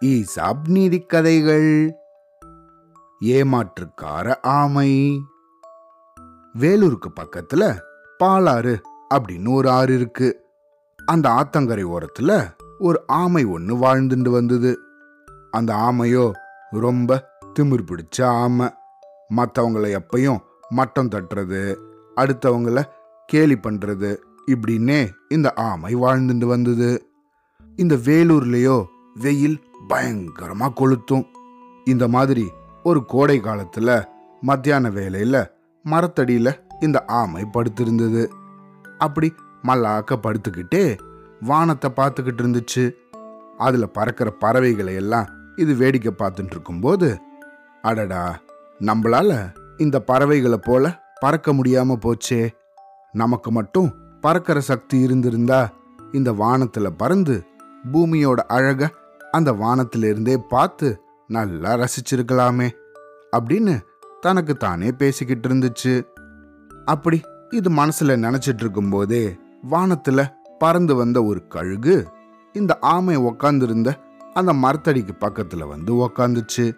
கதை நீதி கதைகள். ஏமாற்றுக்கார ஆமை. வேலூருக்கு பக்கத்துல பாலாறு அப்படின்னு ஒரு ஆறு இருக்கு. அந்த ஆத்தங்கரை ஓரத்துல ஒரு ஆமை ஒன்று வாழ்ந்துட்டு வந்தது. அந்த ஆமையோ ரொம்ப திமிர் பிடிச்ச ஆமை. மற்றவங்களை எப்பையும் மட்டம் தட்டுறது அடுத்தவங்கள கேலி பண்றது இப்படின்னே இந்த ஆமை வாழ்ந்துட்டு வந்தது. இந்த வேலூர்லேயோ வெயில் பயங்கரமாக கொளுத்தும். இந்த மாதிரி ஒரு கோடை காலத்தில் மத்தியான வேலையில் மரத்தடியில் இந்த ஆமை படுத்திருந்தது. அப்படி மல்லாக்க படுத்துக்கிட்டே வானத்தை பார்த்துக்கிட்டு இருந்துச்சு. அதில் பறக்கிற பறவைகளை எல்லாம் இது வேடிக்கை பார்த்துட்டு இருக்கும்போது அடடா நம்மளால இந்த பறவைகளை போல பறக்க முடியாம போச்சே. நமக்கு மட்டும் பறக்கிற சக்தி இருந்திருந்தா இந்த வானத்துல பறந்து பூமியோட அழக அந்த வானத்திலிருந்தே பார்த்து நல்லா ரசிச்சிருக்கலாமே அப்படின்னு தனக்கு தானே பேசிக்கிட்டு இருந்துச்சு. அப்படி இது மனசுல நினைச்சிட்டு இருக்கும்போதே வானத்துல பறந்து வந்த ஒரு கழுகு இந்த ஆமை உக்காந்துருந்த அந்த மரத்தடிக்கு பக்கத்துல வந்து உக்காந்துச்சு.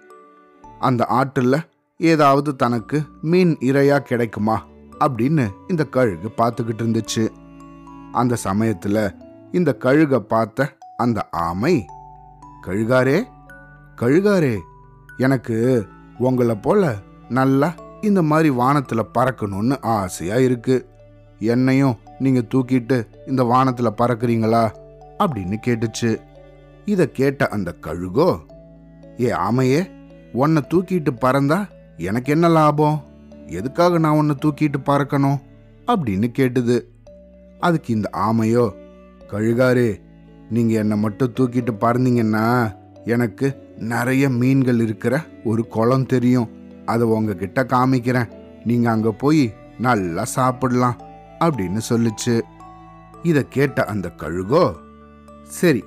அந்த ஆற்றுல ஏதாவது தனக்கு மீன் இரையா கிடைக்குமா அப்படின்னு இந்த கழுகு பார்த்துக்கிட்டு இருந்துச்சு. அந்த சமயத்துல இந்த கழுகை பார்த்த அந்த ஆமை கழுகாரே கழுகாரே எனக்கு உங்களை போல நல்லா இந்த மாதிரி வானத்தில் பறக்கணும்னு ஆசையாக இருக்கு. என்னையும் நீங்கள் தூக்கிட்டு இந்த வானத்தில் பறக்குறீங்களா? அப்படின்னு கேட்டுச்சு. இதை கேட்ட அந்த கழுகோ ஏ ஆமையே உன்னை தூக்கிட்டு பறந்தா எனக்கு என்ன லாபம்? எதுக்காக நான் உன்னை தூக்கிட்டு பறக்கணும்? அப்படின்னு கேட்டுது. அதுக்கு இந்த ஆமையோ கழுகாரே நீங்கள் என்னை மட்டும் தூக்கிட்டு பறந்தீங்கன்னா எனக்கு நிறைய மீன்கள் இருக்கிற ஒரு குளம் தெரியும். அதை உங்ககிட்ட காமிக்கிறேன். நீங்கள் அங்கே போய் நல்லா சாப்பிடலாம் அப்படின்னு சொல்லுச்சு. இதை கேட்ட அந்த கழுகோ சரி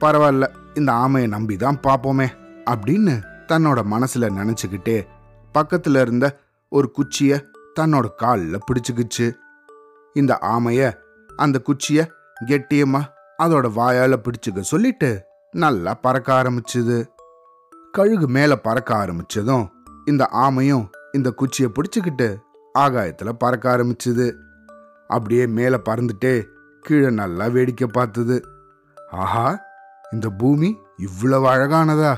பரவாயில்ல இந்த ஆமையை நம்பி தான் பார்ப்போமே அப்படின்னு தன்னோட மனசில் நினச்சிக்கிட்டே பக்கத்தில் இருந்த ஒரு குச்சியை தன்னோட காலில் பிடிச்சிக்கிச்சு. இந்த ஆமைய அந்த குச்சியை கெட்டியமாக அதோட வாயால பிடிச்சுக்க சொல்லிட்டு நல்லா பறக்க ஆரம்பிச்சுது. கழுகு மேல பறக்க ஆரம்பிச்சதும் இந்த ஆமையும் இந்த குச்சியை பிடிச்சுக்கிட்டு ஆகாயத்துல பறக்க ஆரம்பிச்சுது. அப்படியே மேல பறந்துட்டே கீழே நல்லா வேடிக்கை பார்த்தது ஆஹா இந்த பூமி இவ்வளவு அழகானதா?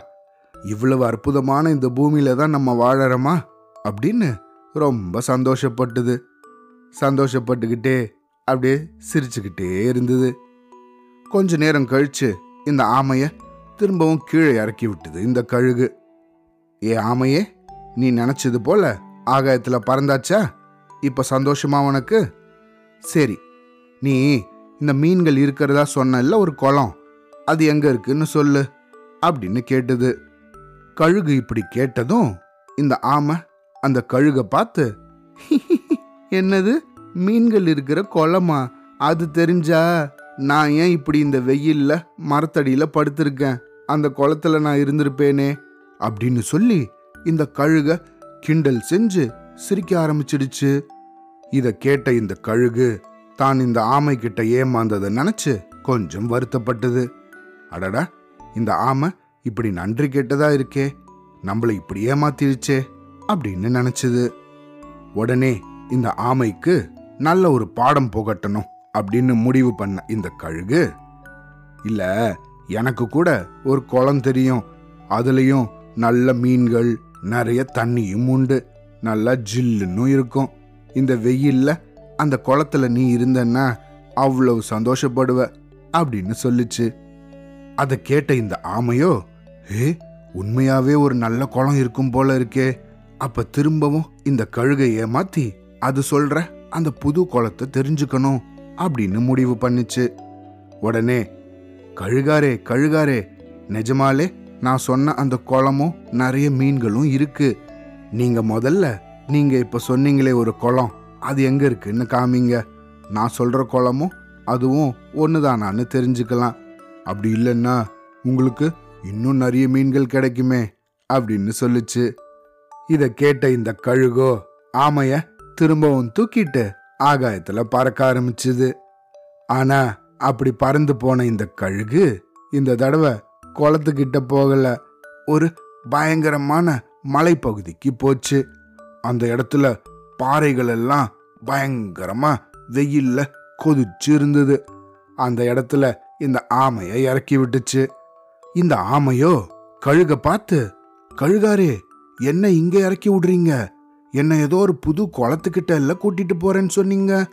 இவ்வளவு அற்புதமான இந்த பூமியில தான் நம்ம வாழறோமா? அப்படின்னு ரொம்ப சந்தோஷப்பட்டது. சந்தோஷப்பட்டுக்கிட்டே அப்படியே சிரிச்சுக்கிட்டே இருந்தது. கொஞ்ச நேரம் கழிச்சு இந்த ஆமைய திரும்பவும் கீழே இறக்கி விட்டது இந்த கழுகு. ஏ ஆமையே நீ நினைச்சது போல ஆகாயத்துல பறந்தாச்சா? இப்ப சந்தோஷமா உனக்கு? சரி நீ இந்த மீன்கள் இருக்கிறதா சொன்னல்ல ஒரு குளம். அது எங்க இருக்குன்னு சொல்லு அப்படின்னு கேட்டது. கழுகு இப்படி கேட்டதும் இந்த ஆமை அந்த கழுக பார்த்து என்னது? மீன்கள் இருக்கிற குளமா? அது தெரிஞ்சா? நான் ஏன் இப்படி இந்த வெயிலில் மரத்தடியில் படுத்திருக்கேன்? அந்த குளத்துல நான் இருந்திருப்பேனே அப்படின்னு சொல்லி இந்த கழுக கிண்டல் செஞ்சு சிரிக்க ஆரம்பிச்சிடுச்சு. இதை கேட்ட இந்த கழுகு தான் இந்த ஆமை கிட்ட ஏமாந்ததை நினைச்சு கொஞ்சம் வருத்தப்பட்டது. அடடா இந்த ஆமை இப்படி நன்றி கேட்டதா இருக்கே? நம்மள இப்படி ஏமாத்திருச்சே அப்படின்னு நினைச்சது. உடனே இந்த ஆமைக்கு நல்ல ஒரு பாடம் புகட்டணும். அப்படின்னு முடிவு பண்ண இந்த கழுகு? இல்ல எனக்கு கூட ஒரு குளம் தெரியும். அதுலயும் நல்ல மீன்கள் நிறைய தண்ணியும் உண்டு. நல்லா ஜில்லுன்னு இருக்கும். இந்த வெயில்ல அந்த குளத்துல நீ இருந்தன்னா அவ்வளவு சந்தோஷப்படுவ அப்படின்னு சொல்லுச்சு. அதை கேட்ட இந்த ஆமையோ ஏ உண்மையாவே ஒரு நல்ல குளம் இருக்கும் போல இருக்கே. அப்ப திரும்பவும் இந்த கழுகை ஏமாத்தி அது சொல்ற அந்த புது குளத்தை தெரிஞ்சுக்கணும். அப்படின்னு முடிவு பண்ணுச்சு. உடனே கழுகாரே கழுகாரே நிஜமாலே நான் சொன்ன அந்த குளமும் நிறைய மீன்களும் இருக்கு. நீங்க முதல்ல நீங்க இப்ப சொன்னீங்களே ஒரு குளம் அது எங்க இருக்குன்னு காமிங்க. நான் சொல்ற குளமும் அதுவும் ஒண்ணுதானான்னு தெரிஞ்சுக்கலாம். அப்படி இல்லைன்னா உங்களுக்கு இன்னும் நிறைய மீன்கள் கிடைக்குமே அப்படின்னு சொல்லுச்சு. இத கேட்ட இந்த கழுகோ ஆமைய திரும்பவும் தூக்கிட்டு ஆகாயத்துல பறக்க ஆரம்பிச்சுது. ஆனா அப்படி பறந்து போன இந்த கழுகு இந்த தடவை குளத்துக்கிட்ட போகல. ஒரு பயங்கரமான மலைப்பகுதிக்கு போச்சு. அந்த இடத்துல பாறைகள் எல்லாம் பயங்கரமா வெயில்ல கொதிச்சு இருந்தது. அந்த இடத்துல இந்த ஆமையை இறக்கி விட்டுச்சு. இந்த ஆமையோ கழுக பார்த்து கழுகாரே என்ன இங்க இறக்கி விடுறீங்க? என்னை ஏதோ ஒரு புது குளத்துக்கிட்ட எல்லாம் கூட்டிட்டு போறேன்னு சொன்னீங்க.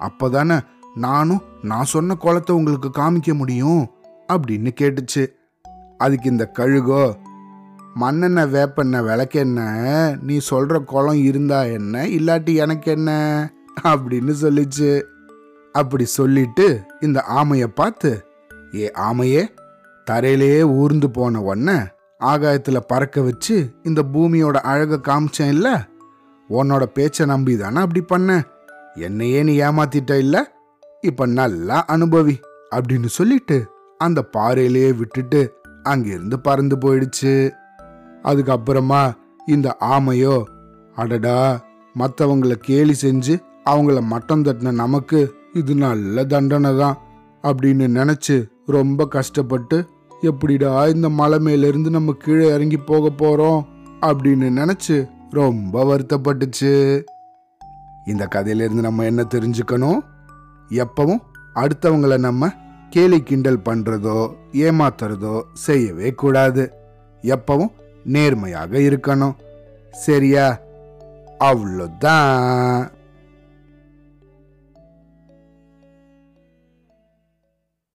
அப்பதானே நானும் நான் சொன்ன குளத்தை உங்களுக்கு காமிக்க முடியும் அப்படின்னு கேட்டுச்சு. அதுக்கு இந்த கழுகோ மண்ணெண்ணெய் வேப்பெண்ணெய் விளக்கெண்ண நீ சொல்ற குளம் இருந்தா என்ன இல்லாட்டி எனக்கு என்ன அப்படின்னு சொல்லிச்சு. அப்படி சொல்லிட்டு இந்த ஆமையை பார்த்து ஏ ஆமையே தரையிலேயே ஊர்ந்து போன உடனே ஆகாயத்தில் பறக்க வச்சு இந்த பூமியோட அழகை காமிச்சேன் இல்லை உன்னோட பேச்சை நம்பி தானே அப்படி பண்ண? என்னையே நீ ஏமாத்திட்ட இல்ல? இப்ப நல்லா அனுபவி அப்படின்னு சொல்லிட்டு அந்த பாறையிலேயே விட்டுட்டு அங்கிருந்து பறந்து போயிடுச்சு. அதுக்கப்புறமா இந்த ஆமையோ அடடா மற்றவங்கள கேலி செஞ்சு அவங்கள மட்டம் தட்டின நமக்கு இது நல்ல தண்டனை தான் அப்படின்னு நினைச்சு ரொம்ப கஷ்டப்பட்டு எப்படிடா இந்த மலை மேலிருந்து நம்ம கீழே இறங்கி போக போறோம் அப்படின்னு நினைச்சு ரொம்ப வருத்தப்பட்டுச்சு. இந்த கதையிலிருந்து நம்ம என்ன தெரிஞ்சுக்கணும்? எப்பவும் அடுத்தவங்கள நம்ம கேலி கிண்டல் பண்றதோ ஏமாத்துறதோ செய்யவே கூடாது. எப்பவும் நேர்மையாக இருக்கணும். சரியா? அவ்வளோதான்.